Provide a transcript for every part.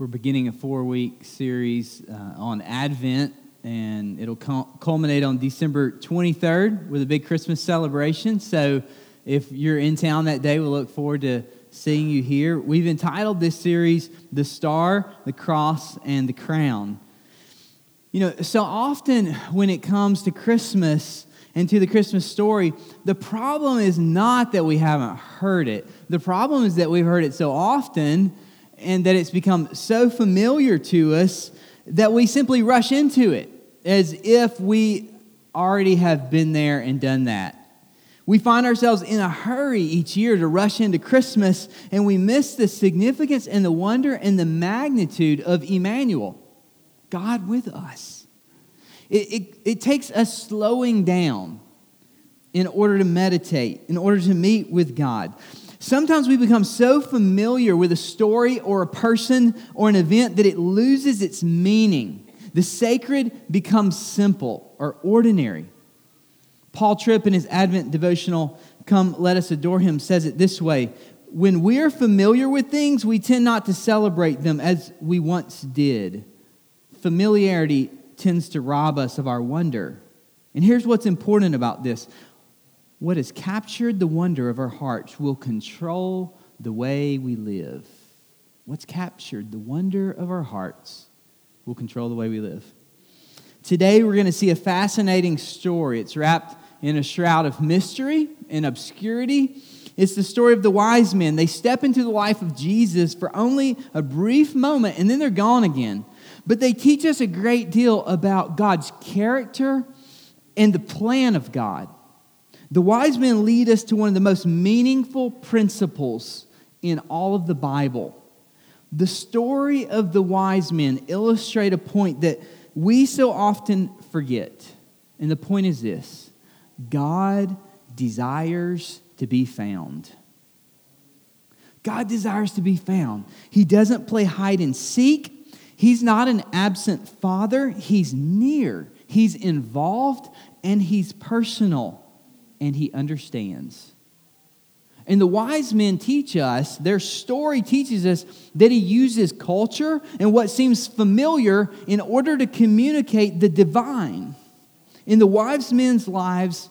We're beginning a four week series uh, on Advent, and it'll culminate on December 23rd with a big Christmas celebration. So if you're in town that day, we'll look forward to seeing you here. We've entitled this series The Star, the Cross, and the Crown. You know, so often when it comes to Christmas, and to the Christmas story, the problem is not that we haven't heard it. The problem is that we've heard it so often and that it's become so familiar to us that we simply rush into it as if we already have been there and done that. We find ourselves in a hurry each year to rush into Christmas, and we miss the significance and the wonder and the magnitude of Emmanuel, God with us. It, it, it takes a slowing down in order to meditate, in order to meet with God. Sometimes we become so familiar with a story or a person or an event that it loses its meaning. The sacred becomes simple or ordinary. Paul Tripp, in his Advent devotional, Come Let Us Adore Him, says it this way When we're familiar with things, we tend not to celebrate them as we once did. Familiarity tends to rob us of our wonder. And here's what's important about this what has captured the wonder of our hearts will control the way we live. What's captured the wonder of our hearts will control the way we live. Today, we're going to see a fascinating story. It's wrapped in a shroud of mystery and obscurity. It's the story of the wise men. They step into the life of Jesus for only a brief moment and then they're gone again. But they teach us a great deal about God's character and the plan of God. The wise men lead us to one of the most meaningful principles in all of the Bible. The story of the wise men illustrate a point that we so often forget. And the point is this God desires to be found. God desires to be found. He doesn't play hide and seek. He's not an absent father. He's near. He's involved and he's personal and he understands. And the wise men teach us, their story teaches us that he uses culture and what seems familiar in order to communicate the divine in the wise men's lives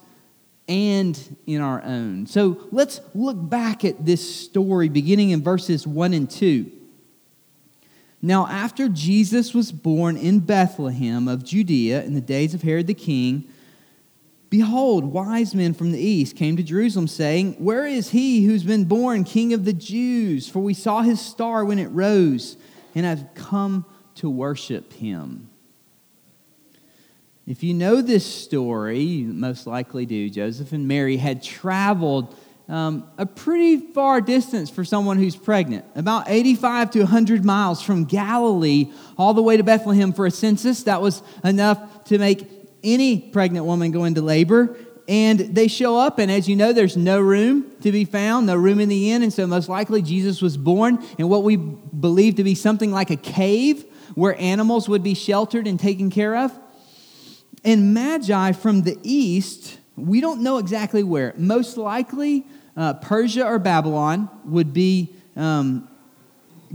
and in our own. So let's look back at this story beginning in verses 1 and 2. Now, after Jesus was born in Bethlehem of Judea in the days of Herod the king, Behold, wise men from the east came to Jerusalem, saying, Where is he who's been born King of the Jews? For we saw his star when it rose, and have come to worship him. If you know this story, you most likely do, Joseph and Mary had traveled um, a pretty far distance for someone who's pregnant, about 85 to 100 miles from Galilee all the way to Bethlehem for a census. That was enough to make any pregnant woman go into labor. And they show up, and as you know, there's no room to be found, no room in the inn. And so, most likely, Jesus was born in what we believe to be something like a cave where animals would be sheltered and taken care of. And Magi from the east, we don't know exactly where. Most likely, uh, Persia or Babylon would be um,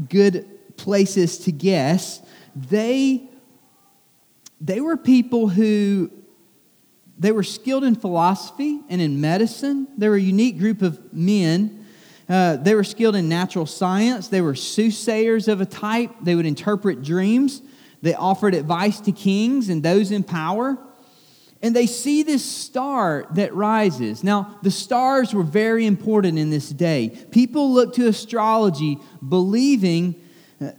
good places to guess. They they were people who they were skilled in philosophy and in medicine. They were a unique group of men. Uh, they were skilled in natural science. They were soothsayers of a type. They would interpret dreams. They offered advice to kings and those in power. And they see this star that rises. Now, the stars were very important in this day. People looked to astrology believing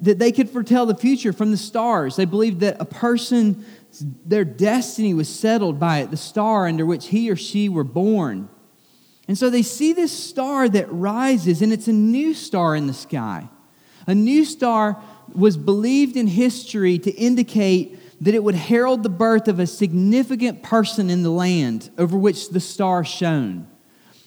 that they could foretell the future from the stars. They believed that a person, their destiny was settled by it, the star under which he or she were born. And so they see this star that rises, and it's a new star in the sky. A new star was believed in history to indicate that it would herald the birth of a significant person in the land over which the star shone.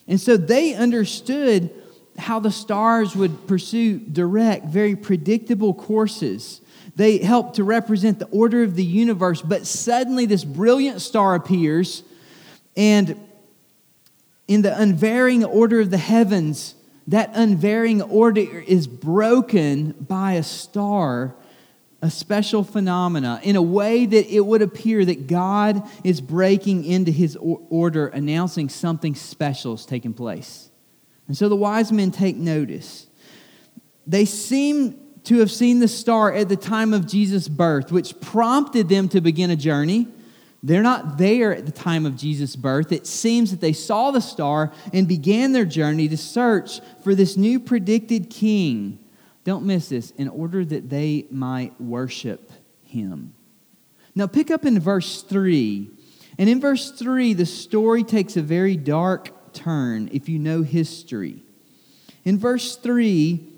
And so they understood how the stars would pursue direct, very predictable courses. They help to represent the order of the universe, but suddenly this brilliant star appears, and in the unvarying order of the heavens, that unvarying order is broken by a star, a special phenomena, in a way that it would appear that God is breaking into his order, announcing something special is taking place. And so the wise men take notice. They seem to have seen the star at the time of Jesus' birth, which prompted them to begin a journey. They're not there at the time of Jesus' birth. It seems that they saw the star and began their journey to search for this new predicted king. Don't miss this, in order that they might worship him. Now, pick up in verse 3. And in verse 3, the story takes a very dark turn if you know history. In verse 3,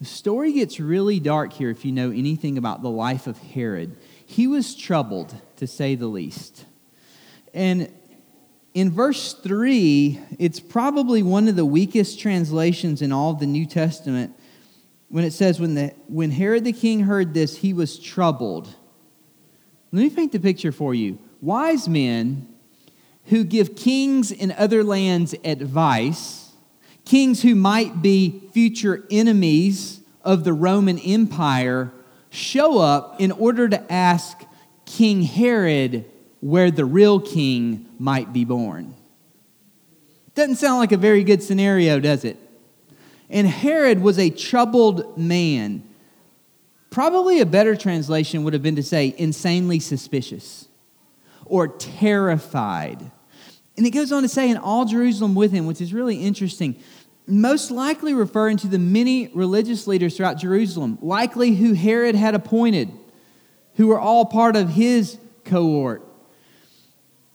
The story gets really dark here if you know anything about the life of Herod. He was troubled to say the least. And in verse 3, it's probably one of the weakest translations in all of the New Testament when it says, when, the, when Herod the king heard this, he was troubled. Let me paint the picture for you. Wise men who give kings in other lands advice, kings who might be future enemies of the Roman Empire, show up in order to ask King Herod where the real king might be born. Doesn't sound like a very good scenario, does it? And Herod was a troubled man. Probably a better translation would have been to say insanely suspicious or terrified. And it goes on to say, in all Jerusalem with him, which is really interesting, most likely referring to the many religious leaders throughout Jerusalem, likely who Herod had appointed who were all part of his cohort.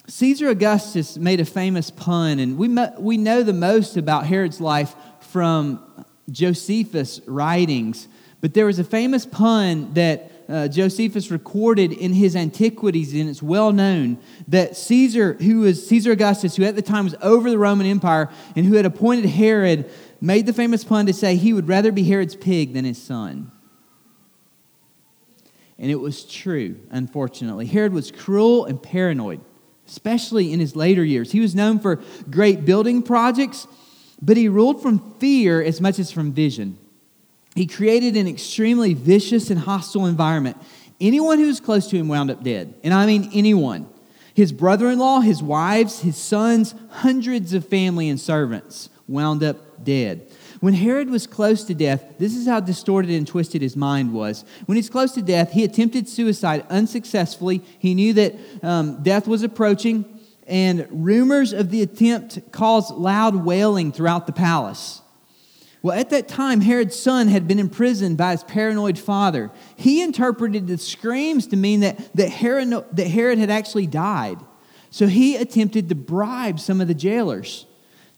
Caesar Augustus made a famous pun, and we, we know the most about Herod's life from Josephus' writings. But there was a famous pun that uh, Josephus recorded in his Antiquities, and it's well known that Caesar, who was Caesar Augustus, who at the time was over the Roman Empire and who had appointed Herod, made the famous pun to say he would rather be Herod's pig than his son. And it was true, unfortunately. Herod was cruel and paranoid, especially in his later years. He was known for great building projects, but he ruled from fear as much as from vision. He created an extremely vicious and hostile environment. Anyone who was close to him wound up dead. And I mean anyone. His brother in law, his wives, his sons, hundreds of family and servants wound up dead. When Herod was close to death, this is how distorted and twisted his mind was. When he's close to death, he attempted suicide unsuccessfully. He knew that um, death was approaching, and rumors of the attempt caused loud wailing throughout the palace. Well, at that time, Herod's son had been imprisoned by his paranoid father. He interpreted the screams to mean that, that, Herod, that Herod had actually died. So he attempted to bribe some of the jailers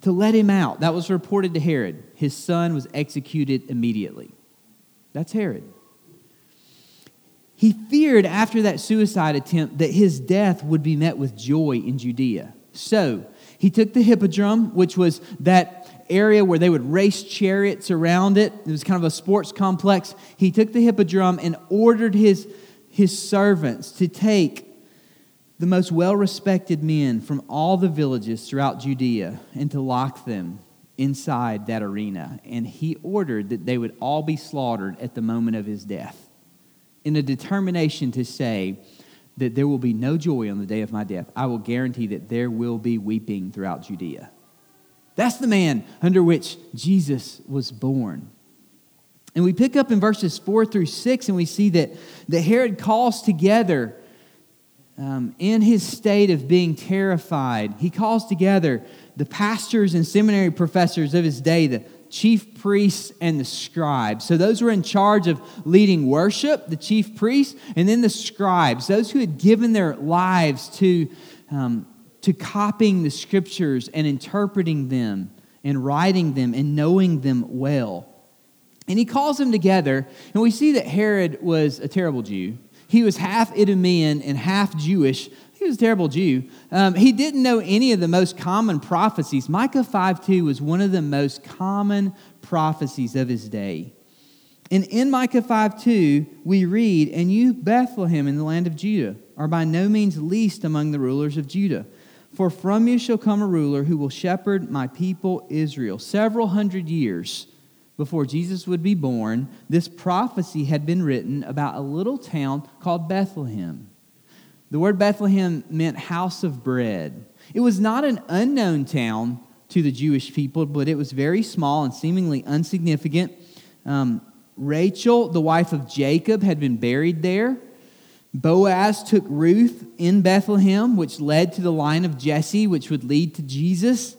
to let him out. That was reported to Herod. His son was executed immediately. That's Herod. He feared after that suicide attempt that his death would be met with joy in Judea. So he took the hippodrome, which was that area where they would race chariots around it. It was kind of a sports complex. He took the hippodrome and ordered his, his servants to take the most well respected men from all the villages throughout Judea and to lock them inside that arena. And he ordered that they would all be slaughtered at the moment of his death in a determination to say that there will be no joy on the day of my death. I will guarantee that there will be weeping throughout Judea. That's the man under which Jesus was born. And we pick up in verses 4 through 6, and we see that, that Herod calls together um, in his state of being terrified, he calls together the pastors and seminary professors of his day, the chief priests and the scribes. So, those were in charge of leading worship, the chief priests, and then the scribes, those who had given their lives to, um, to copying the scriptures and interpreting them and writing them and knowing them well. And he calls them together, and we see that Herod was a terrible Jew. He was half Idumean and half Jewish. He was a terrible Jew. Um, he didn't know any of the most common prophecies. Micah 5 2 was one of the most common prophecies of his day. And in Micah 5 2, we read, And you, Bethlehem, in the land of Judah, are by no means least among the rulers of Judah. For from you shall come a ruler who will shepherd my people Israel. Several hundred years before Jesus would be born, this prophecy had been written about a little town called Bethlehem. The word Bethlehem meant house of bread. It was not an unknown town to the Jewish people, but it was very small and seemingly insignificant. Um, Rachel, the wife of Jacob, had been buried there. Boaz took Ruth in Bethlehem, which led to the line of Jesse, which would lead to Jesus.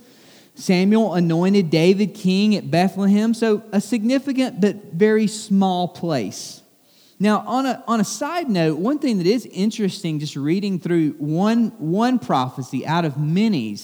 Samuel anointed David king at Bethlehem, so a significant but very small place. Now, on a, on a side note, one thing that is interesting, just reading through one, one prophecy out of many,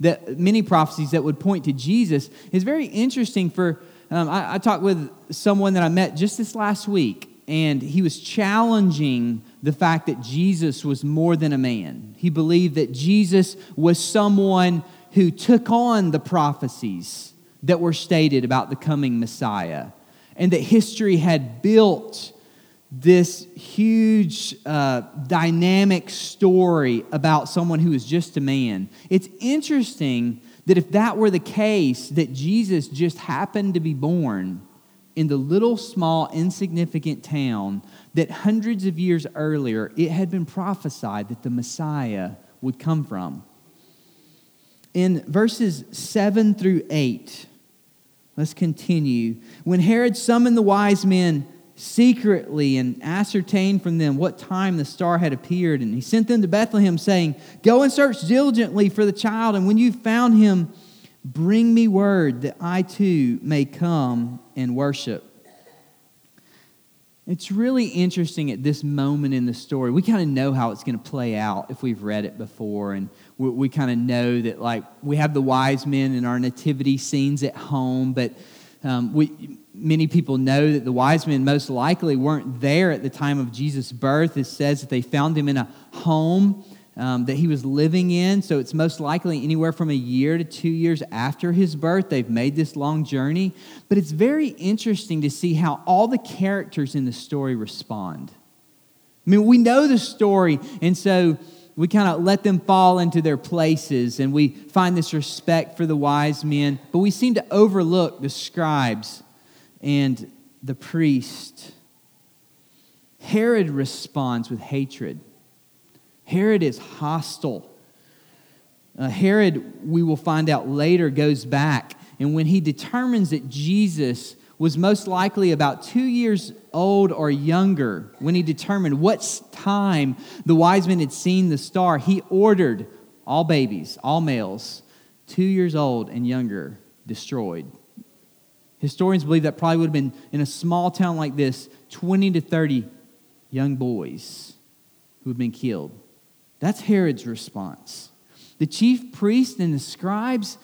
that, many prophecies that would point to Jesus, is very interesting for. Um, I, I talked with someone that I met just this last week, and he was challenging the fact that Jesus was more than a man. He believed that Jesus was someone who took on the prophecies that were stated about the coming Messiah, and that history had built this huge uh, dynamic story about someone who is just a man. It's interesting that if that were the case, that Jesus just happened to be born in the little, small, insignificant town that hundreds of years earlier it had been prophesied that the Messiah would come from in verses 7 through 8, let's continue. When Herod summoned the wise men secretly and ascertained from them what time the star had appeared, and he sent them to Bethlehem, saying, Go and search diligently for the child, and when you've found him, bring me word that I too may come and worship. It's really interesting at this moment in the story. We kind of know how it's going to play out if we've read it before. And we, we kind of know that, like, we have the wise men in our nativity scenes at home, but um, we, many people know that the wise men most likely weren't there at the time of Jesus' birth. It says that they found him in a home um, that he was living in. So it's most likely anywhere from a year to two years after his birth. They've made this long journey. But it's very interesting to see how all the characters in the story respond. I mean, we know the story, and so we kind of let them fall into their places and we find this respect for the wise men, but we seem to overlook the scribes and the priest. Herod responds with hatred. Herod is hostile. Uh, Herod, we will find out later, goes back, and when he determines that Jesus was most likely about two years old or younger, when he determined what time the wise men had seen the star, he ordered all babies, all males, two years old and younger, destroyed. Historians believe that probably would have been in a small town like this 20 to 30 young boys who had been killed. That's Herod's response. The chief priests and the scribes,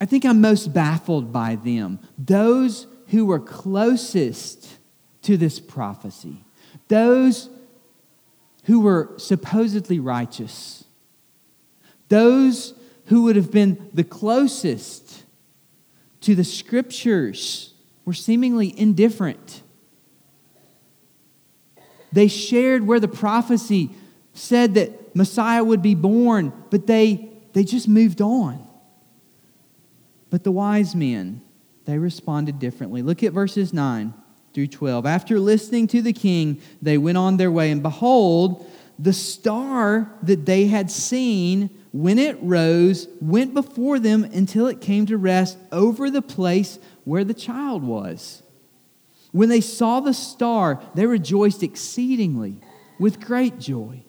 I think I'm most baffled by them. Those who were closest to this prophecy, those who were supposedly righteous, those who would have been the closest to the scriptures, were seemingly indifferent. They shared where the prophecy said that Messiah would be born, but they, they just moved on. But the wise men, they responded differently. Look at verses 9 through 12. After listening to the king, they went on their way, and behold, the star that they had seen when it rose went before them until it came to rest over the place where the child was. When they saw the star, they rejoiced exceedingly with great joy.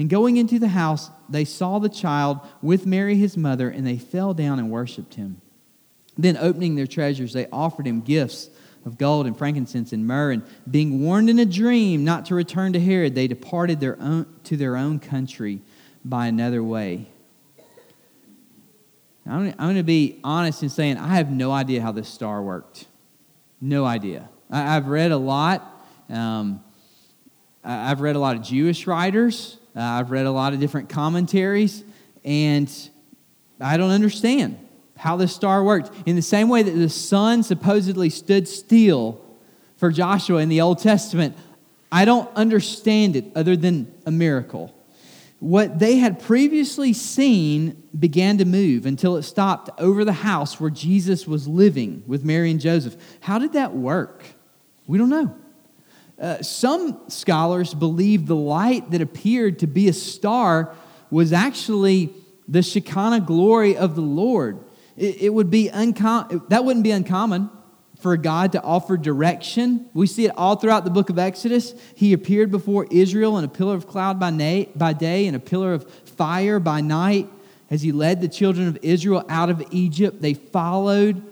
And going into the house, they saw the child with Mary his mother, and they fell down and worshiped him. Then, opening their treasures, they offered him gifts of gold and frankincense and myrrh. And being warned in a dream not to return to Herod, they departed their own, to their own country by another way. I'm going to be honest in saying I have no idea how this star worked. No idea. I, have read a lot. Um, I've read a lot of Jewish writers. Uh, I've read a lot of different commentaries, and I don't understand how this star worked. In the same way that the sun supposedly stood still for Joshua in the Old Testament, I don't understand it other than a miracle. What they had previously seen began to move until it stopped over the house where Jesus was living with Mary and Joseph. How did that work? We don't know. Uh, some scholars believe the light that appeared to be a star was actually the Shekinah glory of the Lord. It, it would be uncommon, that wouldn't be uncommon for God to offer direction. We see it all throughout the book of Exodus. He appeared before Israel in a pillar of cloud by, na- by day and a pillar of fire by night. As he led the children of Israel out of Egypt, they followed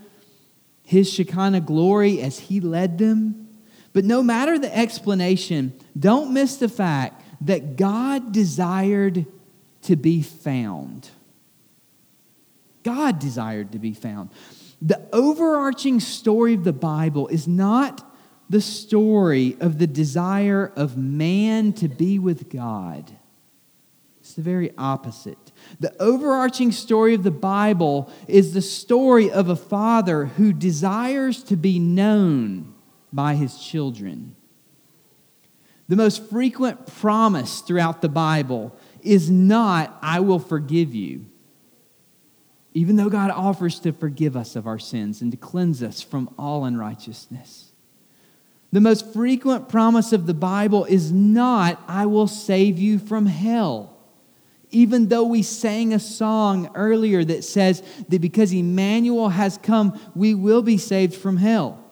his Shekinah glory as he led them. But no matter the explanation, don't miss the fact that God desired to be found. God desired to be found. The overarching story of the Bible is not the story of the desire of man to be with God. It's the very opposite. The overarching story of the Bible is the story of a father who desires to be known by his children. The most frequent promise throughout the Bible is not, I will forgive you even though God offers to forgive us of our sins and to cleanse us from all unrighteousness. The most frequent promise of the Bible is not, I will save you from hell. Even though we sang a song earlier that says that because Emmanuel has come, we will be saved from hell.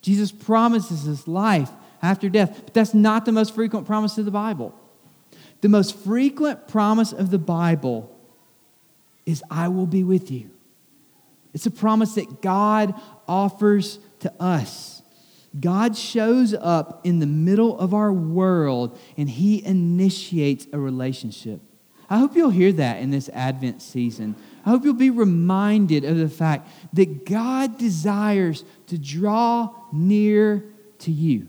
Jesus promises us life after death, but that's not the most frequent promise of the Bible. The most frequent promise of the Bible is I will be with you. It's a promise that God offers to us. God shows up in the middle of our world and he initiates a relationship. I hope you'll hear that in this Advent season. I hope you'll be reminded of the fact that God desires to draw near to you.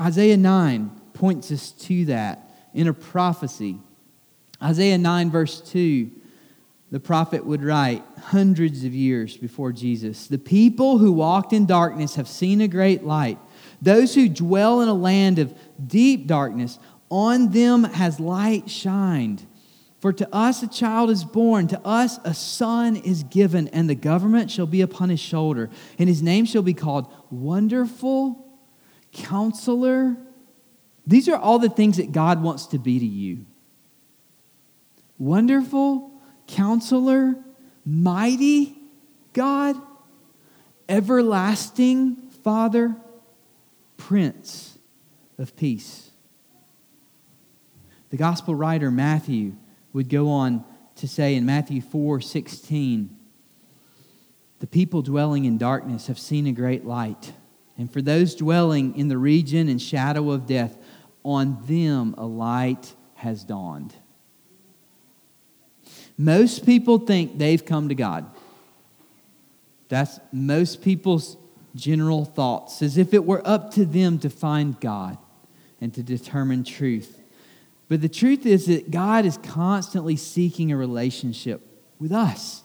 Isaiah 9 points us to that in a prophecy Isaiah 9, verse 2, the prophet would write hundreds of years before Jesus The people who walked in darkness have seen a great light. Those who dwell in a land of deep darkness, on them has light shined. For to us a child is born, to us a son is given, and the government shall be upon his shoulder, and his name shall be called Wonderful, Counselor. These are all the things that God wants to be to you. Wonderful, Counselor, Mighty God, Everlasting Father, Prince of Peace. The gospel writer Matthew would go on to say in Matthew 4 16, the people dwelling in darkness have seen a great light. And for those dwelling in the region and shadow of death, on them a light has dawned. Most people think they've come to God. That's most people's general thoughts, as if it were up to them to find God and to determine truth. But the truth is that God is constantly seeking a relationship with us.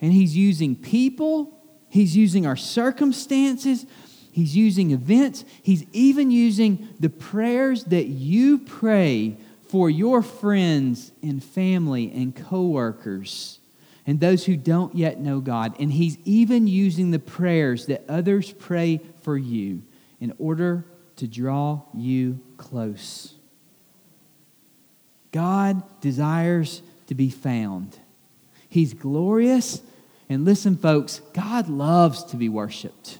And He's using people, He's using our circumstances, He's using events, He's even using the prayers that you pray for your friends and family and coworkers and those who don't yet know God. And He's even using the prayers that others pray for you in order to draw you close. God desires to be found. He's glorious. And listen, folks, God loves to be worshiped.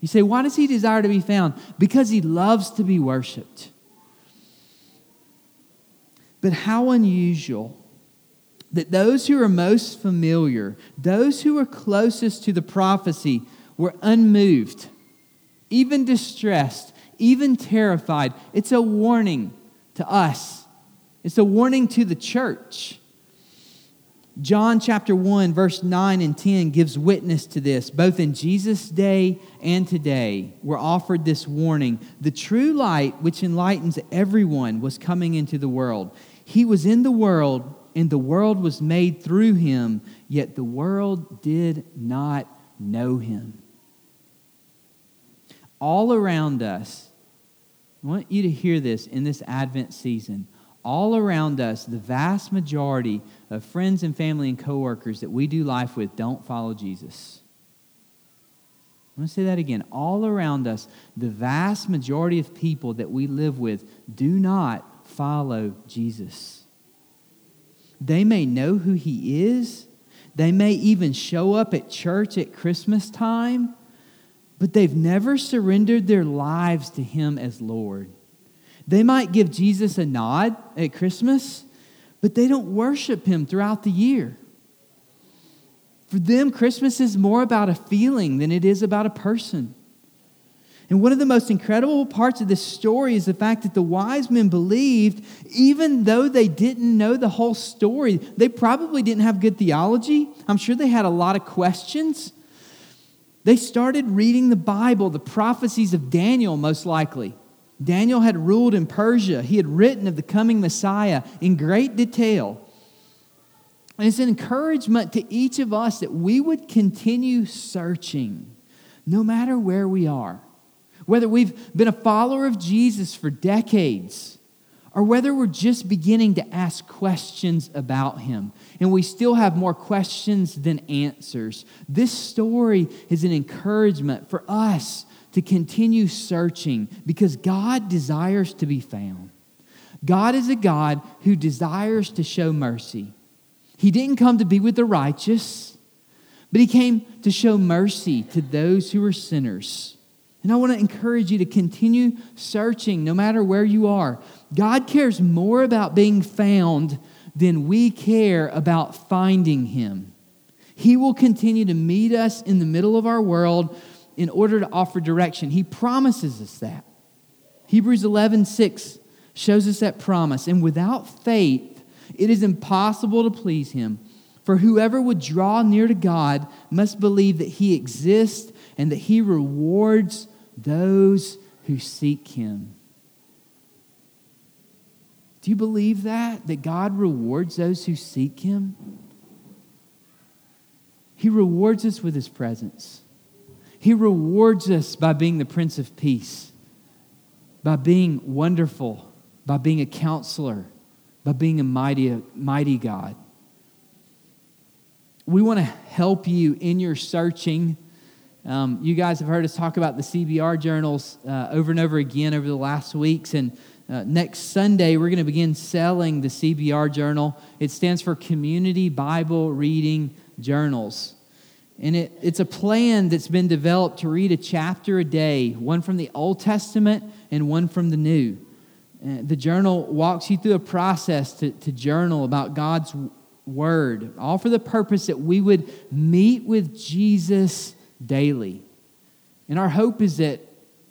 You say, why does He desire to be found? Because He loves to be worshiped. But how unusual that those who are most familiar, those who are closest to the prophecy, were unmoved, even distressed, even terrified. It's a warning to us, it's a warning to the church. John chapter 1, verse 9 and 10 gives witness to this. Both in Jesus' day and today, we're offered this warning. The true light, which enlightens everyone, was coming into the world. He was in the world, and the world was made through him, yet the world did not know him. All around us, I want you to hear this in this Advent season all around us, the vast majority of friends and family and coworkers that we do life with don't follow Jesus. I'm going to say that again. All around us, the vast majority of people that we live with do not follow Jesus. They may know who he is, they may even show up at church at Christmas time, but they've never surrendered their lives to him as Lord. They might give Jesus a nod at Christmas, but they don't worship him throughout the year. For them, Christmas is more about a feeling than it is about a person. And one of the most incredible parts of this story is the fact that the wise men believed, even though they didn't know the whole story, they probably didn't have good theology. I'm sure they had a lot of questions. They started reading the Bible, the prophecies of Daniel, most likely. Daniel had ruled in Persia. He had written of the coming Messiah in great detail. And it's an encouragement to each of us that we would continue searching no matter where we are. Whether we've been a follower of Jesus for decades or whether we're just beginning to ask questions about him and we still have more questions than answers. This story is an encouragement for us to continue searching because God desires to be found. God is a God who desires to show mercy. He didn't come to be with the righteous, but He came to show mercy to those who are sinners. And I want to encourage you to continue searching no matter where you are. God cares more about being found than we care about finding Him. He will continue to meet us in the middle of our world in order to offer direction. He promises us that. Hebrews 11, 6 shows us that promise. And without faith, it is impossible to please him. For whoever would draw near to God must believe that he exists and that he rewards those who seek him. Do you believe that? That God rewards those who seek him? He rewards us with his presence. He rewards us by being the Prince of Peace, by being wonderful, by being a counselor, by being a mighty, mighty God. We want to help you in your searching. Um, you guys have heard us talk about the CBR journals uh, over and over again over the last weeks. And uh, next Sunday, we're going to begin selling the CBR journal. It stands for Community Bible Reading Journals. And it, it's a plan that's been developed to read a chapter a day, one from the Old Testament and one from the New. Uh, the journal walks you through a process to, to journal about God's word, all for the purpose that we would meet with Jesus daily. And our hope is that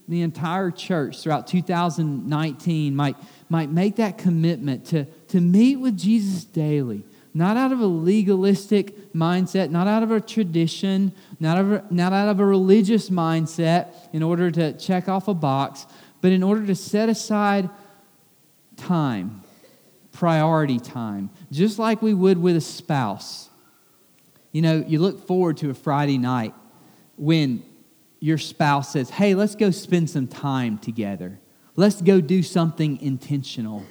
the entire church throughout 2019 might, might make that commitment to, to meet with Jesus daily not out of a legalistic mindset, not out of a tradition, not, out of a, not out of a religious mindset in order to check off a box, but in order to set aside time, priority time, just like we would with a spouse. You know, you look forward to a Friday night when your spouse says, Hey, let's go spend some time together. Let's go do something intentional.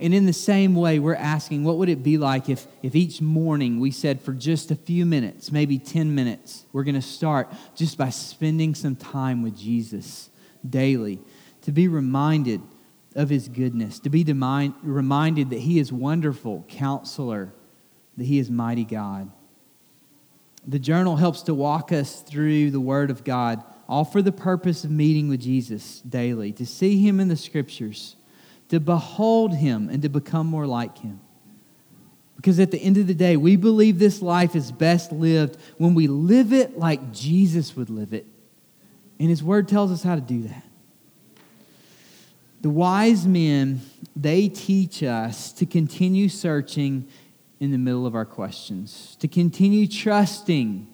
And in the same way, we're asking, what would it be like if, if each morning we said for just a few minutes, maybe 10 minutes, we're going to start just by spending some time with Jesus daily, to be reminded of his goodness, to be reminded that he is wonderful counselor, that he is mighty God. The journal helps to walk us through the Word of God, all for the purpose of meeting with Jesus daily, to see him in the Scriptures to behold him and to become more like him. Because at the end of the day, we believe this life is best lived when we live it like Jesus would live it. And his word tells us how to do that. The wise men, they teach us to continue searching in the middle of our questions, to continue trusting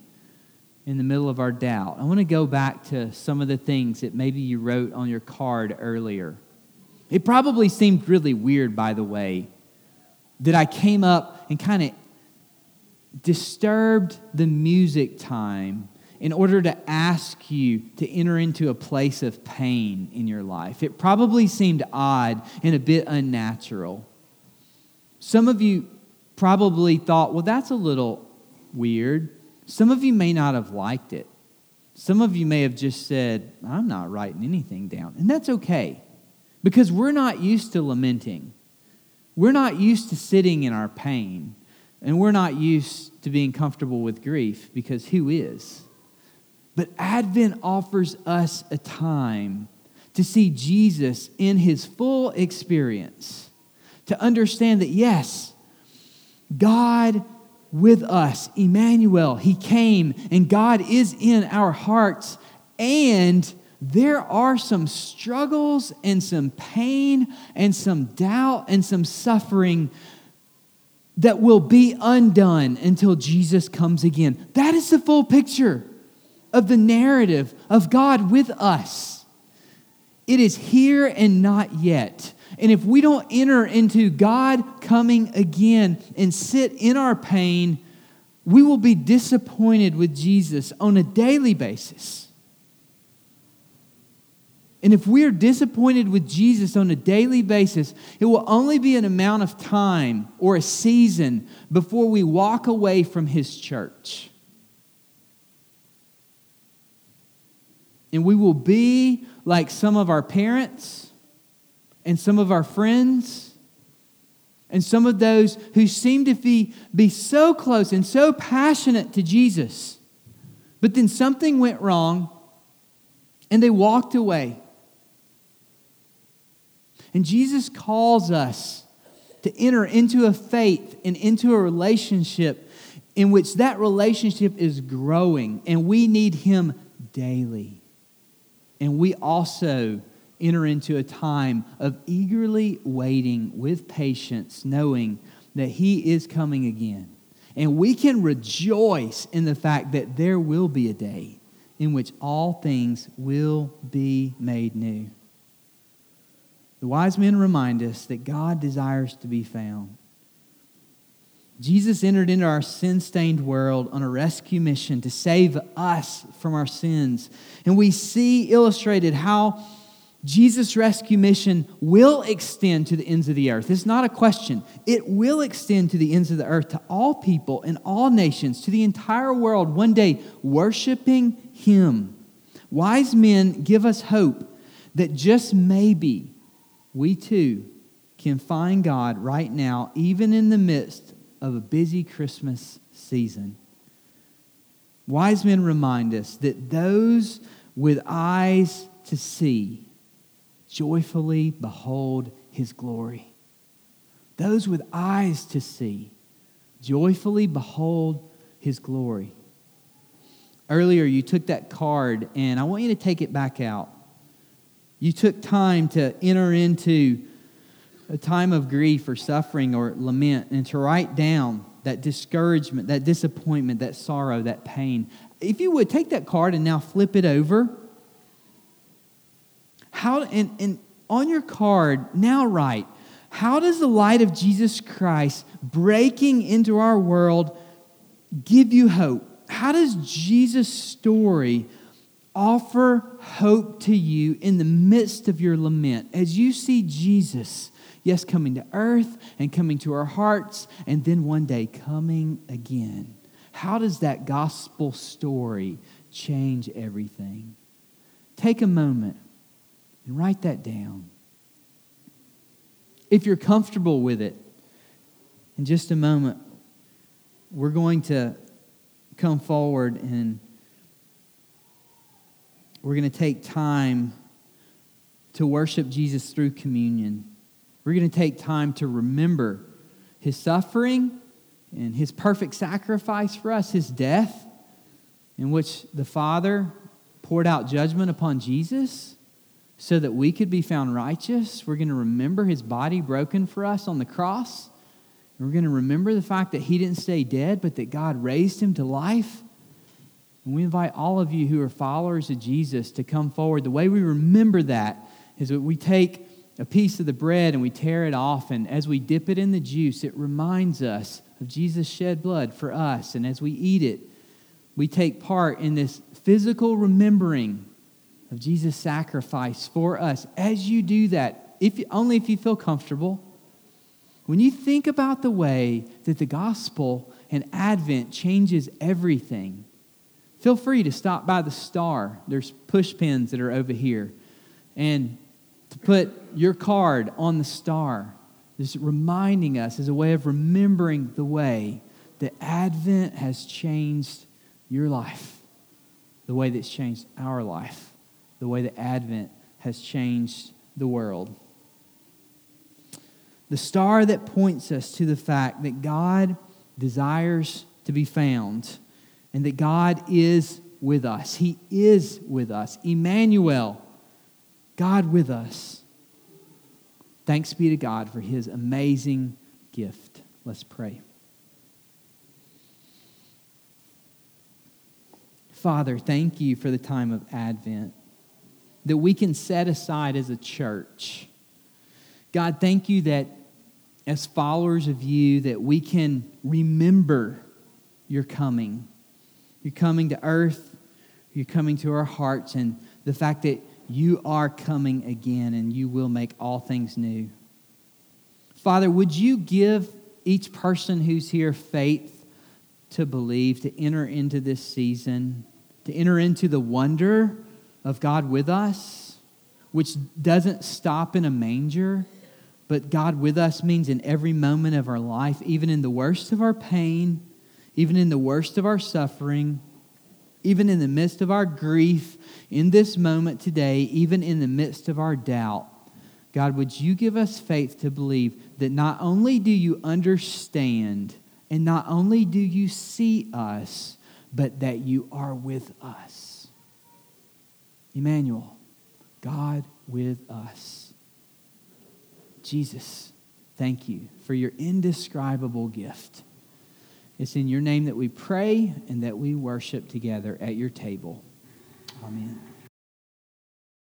in the middle of our doubt. I want to go back to some of the things that maybe you wrote on your card earlier. It probably seemed really weird, by the way, that I came up and kind of disturbed the music time in order to ask you to enter into a place of pain in your life. It probably seemed odd and a bit unnatural. Some of you probably thought, well, that's a little weird. Some of you may not have liked it. Some of you may have just said, I'm not writing anything down. And that's okay because we're not used to lamenting. We're not used to sitting in our pain. And we're not used to being comfortable with grief because who is? But Advent offers us a time to see Jesus in his full experience, to understand that, yes, God with us, Emmanuel, he came, and God is in our hearts, and there are some struggles and some pain and some doubt and some suffering that will be undone until Jesus comes again. That is the full picture of the narrative of God with us. It is here and not yet. And if we don't enter into God coming again and sit in our pain, we will be disappointed with Jesus on a daily basis. And if we are disappointed with Jesus on a daily basis, it will only be an amount of time or a season before we walk away from his church. And we will be like some of our parents and some of our friends and some of those who seem to be, be so close and so passionate to Jesus. But then something went wrong and they walked away. And Jesus calls us to enter into a faith and into a relationship in which that relationship is growing, and we need Him daily. And we also enter into a time of eagerly waiting with patience, knowing that He is coming again. And we can rejoice in the fact that there will be a day in which all things will be made new. The wise men remind us that God desires to be found. Jesus entered into our sin stained world on a rescue mission to save us from our sins. And we see illustrated how Jesus' rescue mission will extend to the ends of the earth. It's not a question. It will extend to the ends of the earth, to all people and all nations, to the entire world, one day worshiping Him. Wise men give us hope that just maybe we too can find God right now, even in the midst of a busy Christmas season. Wise men remind us that those with eyes to see joyfully behold his glory. Those with eyes to see joyfully behold his glory. Earlier, you took that card, and I want you to take it back out. You took time to enter into a time of grief or suffering or lament and to write down that discouragement, that disappointment, that sorrow, that pain. If you would take that card and now flip it over. How and, and on your card, now write, how does the light of Jesus Christ breaking into our world give you hope? How does Jesus' story offer hope to you in the midst of your lament as you see Jesus, yes, coming to earth and coming to our hearts, and then one day coming again. How does that gospel story change everything? Take a moment and write that down. If you're comfortable with it, in just a moment, we're going to come forward and we're going to take time to worship Jesus through communion. We're going to take time to remember his suffering and his perfect sacrifice for us, his death, in which the Father poured out judgment upon Jesus so that we could be found righteous. We're going to remember his body broken for us on the cross We're going to remember the fact that he didn't stay dead, but that God raised him to life. And we invite all of you who are followers of Jesus to come forward. The way we remember that is that we take a piece of the bread and we tear it off, and as we dip it in the juice, it reminds us of Jesus' shed blood for us. And as we eat it, we take part in this physical remembering of Jesus' sacrifice for us. As you do that, if only if you feel comfortable, when you think about the way that the gospel and Advent changes everything, feel free to stop by the star. There's push pins that are over here. And to put your card on the star, just reminding us as a way of remembering the way that Advent has changed your life, the way that's changed our life, the way that Advent has changed the world the star that points us to the fact that God desires to be found and that God is with us. He is with us. Emmanuel, God with us. Thanks be to God for his amazing gift. Let's pray. Father, thank you for the time of Advent that we can set aside as a church. God, thank you that as followers of you that we can remember your coming. You're coming to earth, you're coming to our hearts, and the fact that you are coming again and you will make all things new. Father, would you give each person who's here faith to believe, to enter into this season, to enter into the wonder of God with us, which doesn't stop in a manger? But God with us means in every moment of our life, even in the worst of our pain, even in the worst of our suffering, even in the midst of our grief, in this moment today, even in the midst of our doubt. God, would you give us faith to believe that not only do you understand and not only do you see us, but that you are with us? Emmanuel, God with us. Jesus, thank you for your indescribable gift. It's in your name that we pray and that we worship together at your table. Amen.